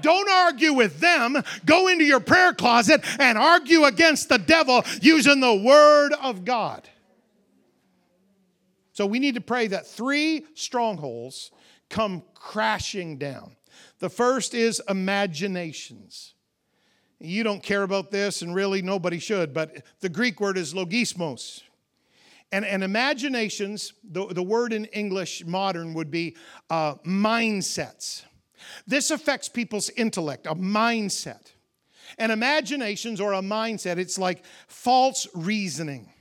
Don't argue with them. Go into your prayer closet and argue against the devil using the word of God. So we need to pray that three strongholds come crashing down. The first is imaginations. You don't care about this, and really nobody should, but the Greek word is logismos. And, and imaginations, the, the word in English modern would be uh, mindsets. This affects people's intellect, a mindset. And imaginations or a mindset, it's like false reasoning,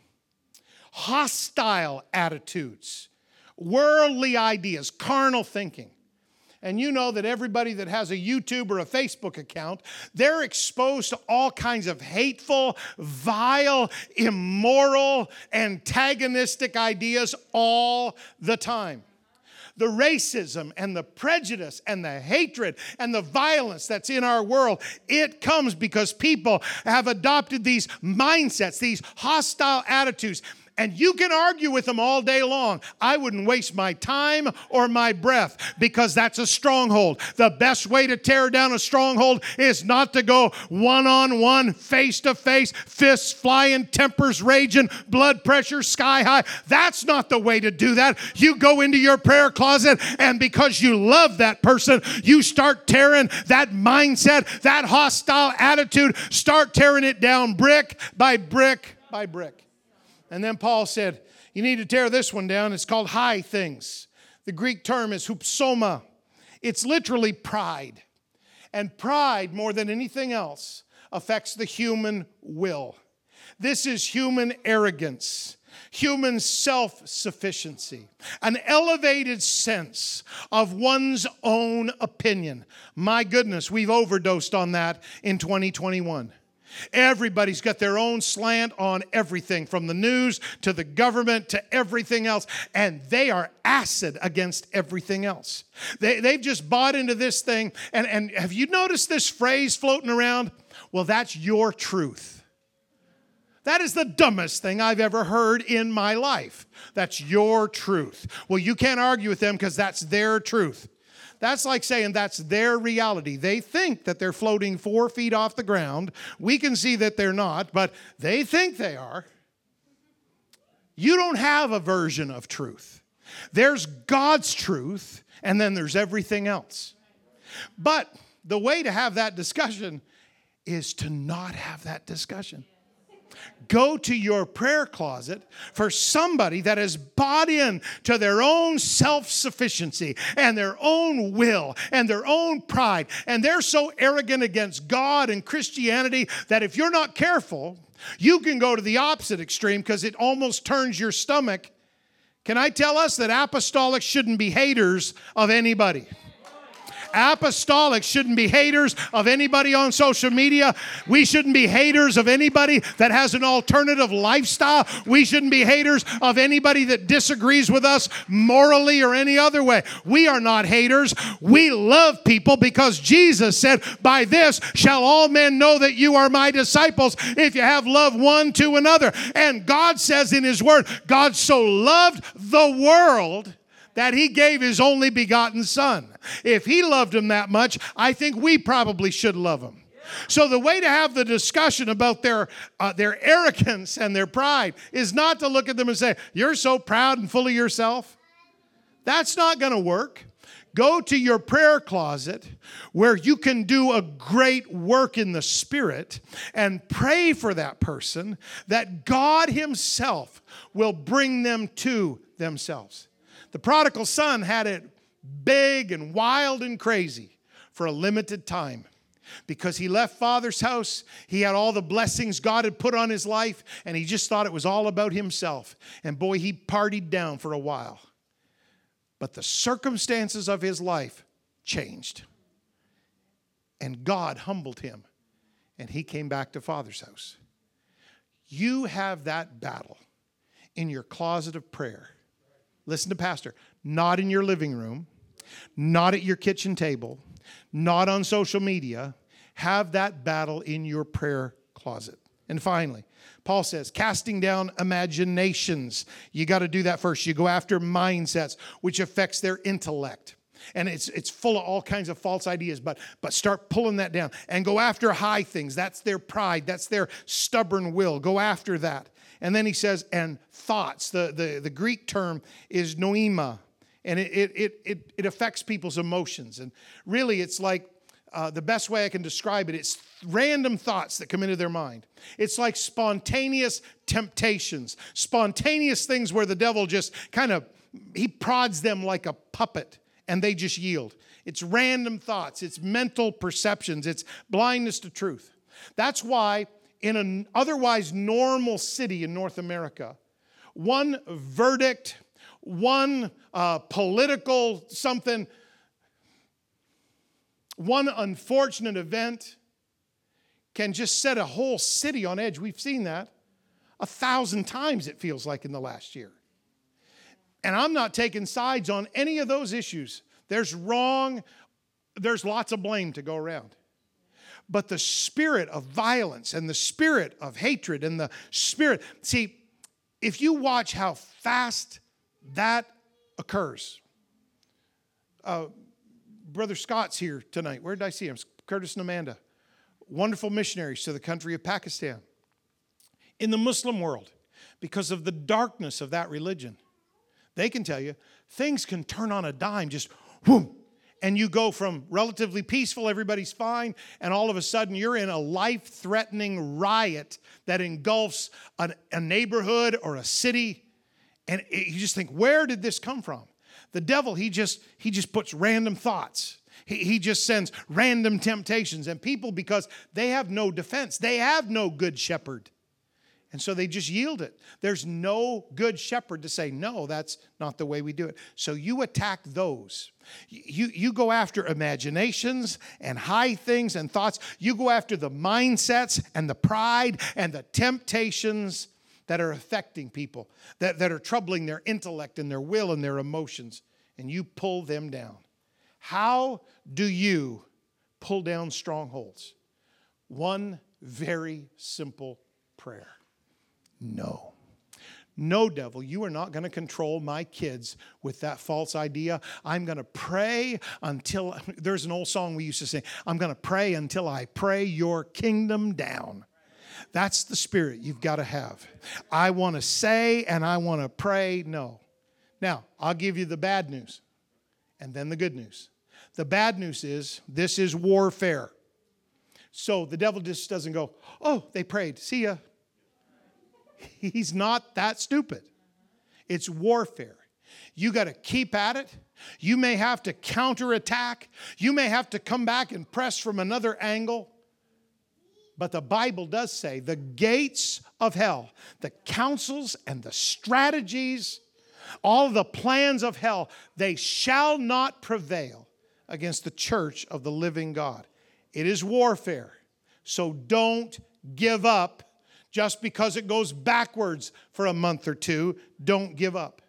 hostile attitudes, worldly ideas, carnal thinking. And you know that everybody that has a YouTube or a Facebook account, they're exposed to all kinds of hateful, vile, immoral, antagonistic ideas all the time the racism and the prejudice and the hatred and the violence that's in our world, it comes because people have adopted these mindsets, these hostile attitudes. And you can argue with them all day long. I wouldn't waste my time or my breath because that's a stronghold. The best way to tear down a stronghold is not to go one on one, face to face, fists flying, tempers raging, blood pressure sky high. That's not the way to do that. You go into your prayer closet, and because you love that person, you start tearing that mindset, that hostile attitude, start tearing it down brick by brick by brick. And then Paul said, You need to tear this one down. It's called high things. The Greek term is hupsoma, it's literally pride. And pride, more than anything else, affects the human will. This is human arrogance human self sufficiency, an elevated sense of one's own opinion. My goodness, we've overdosed on that in 2021. Everybody's got their own slant on everything from the news to the government to everything else, and they are acid against everything else. They, they've just bought into this thing. And, and have you noticed this phrase floating around? Well, that's your truth. That is the dumbest thing I've ever heard in my life. That's your truth. Well, you can't argue with them because that's their truth. That's like saying that's their reality. They think that they're floating four feet off the ground. We can see that they're not, but they think they are. You don't have a version of truth. There's God's truth, and then there's everything else. But the way to have that discussion is to not have that discussion go to your prayer closet for somebody that has bought in to their own self sufficiency and their own will and their own pride. And they're so arrogant against God and Christianity that if you're not careful, you can go to the opposite extreme because it almost turns your stomach. Can I tell us that apostolics shouldn't be haters of anybody? Apostolics shouldn't be haters of anybody on social media. We shouldn't be haters of anybody that has an alternative lifestyle. We shouldn't be haters of anybody that disagrees with us morally or any other way. We are not haters. We love people because Jesus said, By this shall all men know that you are my disciples if you have love one to another. And God says in His Word, God so loved the world that he gave his only begotten son. If he loved him that much, I think we probably should love him. So the way to have the discussion about their uh, their arrogance and their pride is not to look at them and say, "You're so proud and full of yourself." That's not going to work. Go to your prayer closet where you can do a great work in the spirit and pray for that person that God himself will bring them to themselves. The prodigal son had it big and wild and crazy for a limited time because he left father's house. He had all the blessings God had put on his life, and he just thought it was all about himself. And boy, he partied down for a while. But the circumstances of his life changed. And God humbled him, and he came back to father's house. You have that battle in your closet of prayer listen to Pastor, not in your living room, not at your kitchen table, not on social media. Have that battle in your prayer closet. And finally, Paul says, casting down imaginations. You got to do that first. You go after mindsets, which affects their intellect. And it's, it's full of all kinds of false ideas, but, but start pulling that down and go after high things. That's their pride, that's their stubborn will. Go after that And then he says, and thoughts. The, the, the Greek term is noema, and it, it, it, it affects people's emotions. And really, it's like uh, the best way I can describe it, it's random thoughts that come into their mind. It's like spontaneous temptations, spontaneous things where the devil just kind of he prods them like a puppet and they just yield. It's random thoughts, it's mental perceptions, it's blindness to truth. That's why in an otherwise normal city in North America, one verdict, one uh, political something, one unfortunate event can just set a whole city on edge. We've seen that a thousand times, it feels like, in the last year. And I'm not taking sides on any of those issues. There's wrong, there's lots of blame to go around. But the spirit of violence and the spirit of hatred and the spirit, see, if you watch how fast that occurs, uh, Brother Scott's here tonight. Where did I see him? Curtis and Amanda. Wonderful missionaries to the country of Pakistan. In the Muslim world, because of the darkness of that religion, they can tell you things can turn on a dime, just whoom, and you go from relatively peaceful, everybody's fine, and all of a sudden you're in a life threatening riot that engulfs a, neighborhood or a city. And it, you just think, where did this come from? The devil, he just he just puts random thoughts. He, he just sends random temptations. And people, because they have no defense, they have no good shepherd. And so they just yield it. There's no good shepherd to say, no, that's not the way we do it. So you attack those. You, you go after imaginations and high things and thoughts. You go after the mindsets and the pride and the temptations that are affecting people, that, that are troubling their intellect and their will and their emotions, and you pull them down. How do you pull down strongholds? One very simple prayer no. No, devil, you are not going to control my kids with that false idea. I'm going to pray until, there's an old song we used to sing, I'm going to pray until I pray your kingdom down. That's the spirit you've got to have. I want to say and I want to pray. No. Now, I'll give you the bad news and then the good news. The bad news is this is warfare. So the devil just doesn't go, oh, they prayed. See ya. He's not that stupid. It's warfare. You got to keep at it. You may have to counterattack. You may have to come back and press from another angle. But the Bible does say the gates of hell, the counsels and the strategies, all the plans of hell, they shall not prevail against the church of the living God. It is warfare. So don't give up just because it goes backwards for a month or two, don't give up.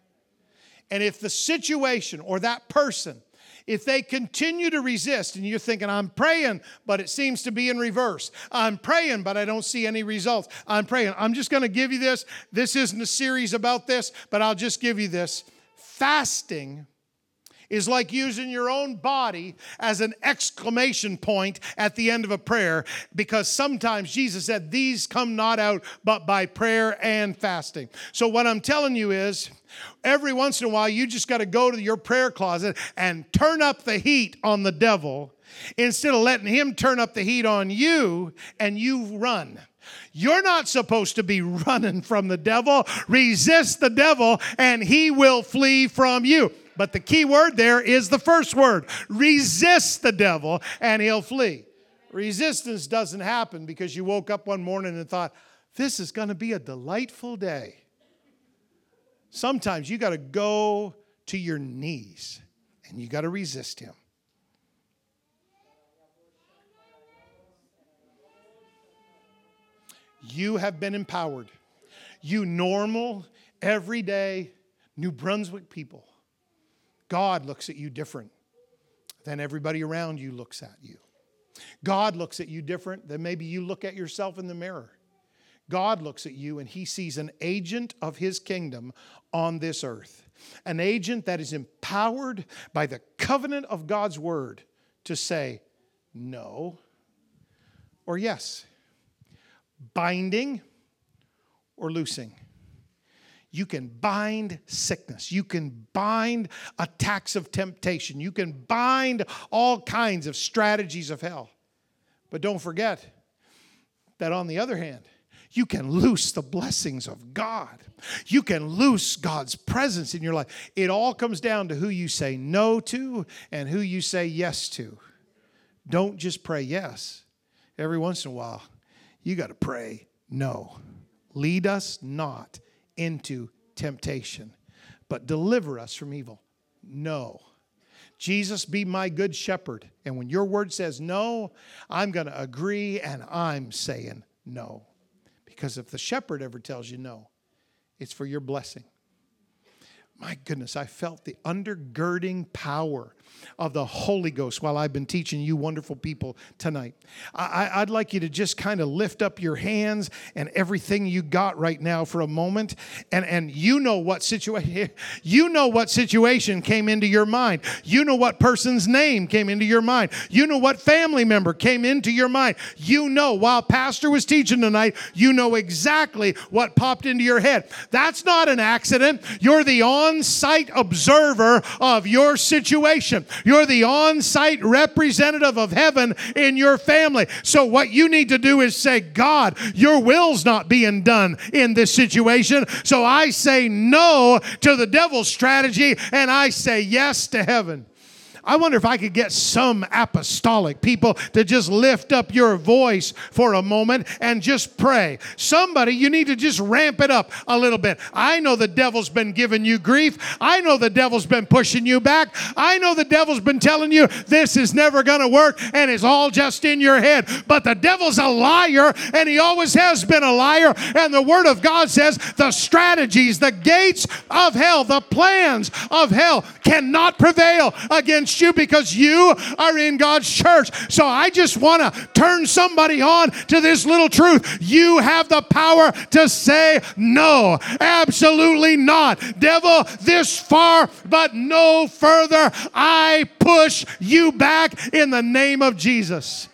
And if the situation or that person, if they continue to resist and you're thinking, I'm praying, but it seems to be in reverse. I'm praying, but I don't see any results. I'm praying. I'm just going to give you this. This isn't a series about this, but I'll just give you this. Fasting is like using your own body as an exclamation point at the end of a prayer because sometimes Jesus said, These come not out but by prayer and fasting. So, what I'm telling you is, every once in a while, you just got to go to your prayer closet and turn up the heat on the devil instead of letting him turn up the heat on you and you run. You're not supposed to be running from the devil. Resist the devil and he will flee from you. But the key word there is the first word resist the devil and he'll flee. Resistance doesn't happen because you woke up one morning and thought, this is going to be a delightful day. Sometimes you got to go to your knees and you got to resist him. You have been empowered. You normal, everyday New Brunswick people God looks at you different than everybody around you looks at you. God looks at you different than maybe you look at yourself in the mirror. God looks at you and he sees an agent of his kingdom on this earth, an agent that is empowered by the covenant of God's word to say no or yes, binding or loosing. You can bind sickness. You can bind attacks of temptation. You can bind all kinds of strategies of hell. But don't forget that on the other hand, you can loose the blessings of God. You can loose God's presence in your life. It all comes down to who you say no to and who you say yes to. Don't just pray yes. Every once in a while, you got to pray no. Lead us not into temptation, but deliver us from evil. No. Jesus, be my good shepherd. And when your word says no, I'm going to agree and I'm saying no. Because if the shepherd ever tells you no, it's for your blessing. My goodness, I felt the undergirding power of the Holy Ghost while I've been teaching you wonderful people tonight. I, would like you to just kind of lift up your hands and everything you got right now for a moment. And, and you know what situation you know what situation came into your mind. You know what person's name came into your mind. You know what family member came into your mind. You know while Pastor was teaching tonight, you know exactly what popped into your head. That's not an accident. You're the on-site observer of your situation. You're the on site representative of heaven in your family. So, what you need to do is say, God, your will's not being done in this situation. So, I say no to the devil's strategy and I say yes to heaven. I wonder if I could get some apostolic people to just lift up your voice for a moment and just pray. Somebody, you need to just ramp it up a little bit. I know the devil's been giving you grief. I know the devil's been pushing you back. I know the devil's been telling you this is never going to work and it's all just in your head. But the devil's a liar and he always has been a liar. And the word of God says the strategies, the gates of hell, the plans of hell cannot prevail against against you because you are in God's church. So I just want to turn somebody on to this little truth. You have the power to say no. Absolutely not. Devil, this far, but no further. I push you back in the name of Jesus.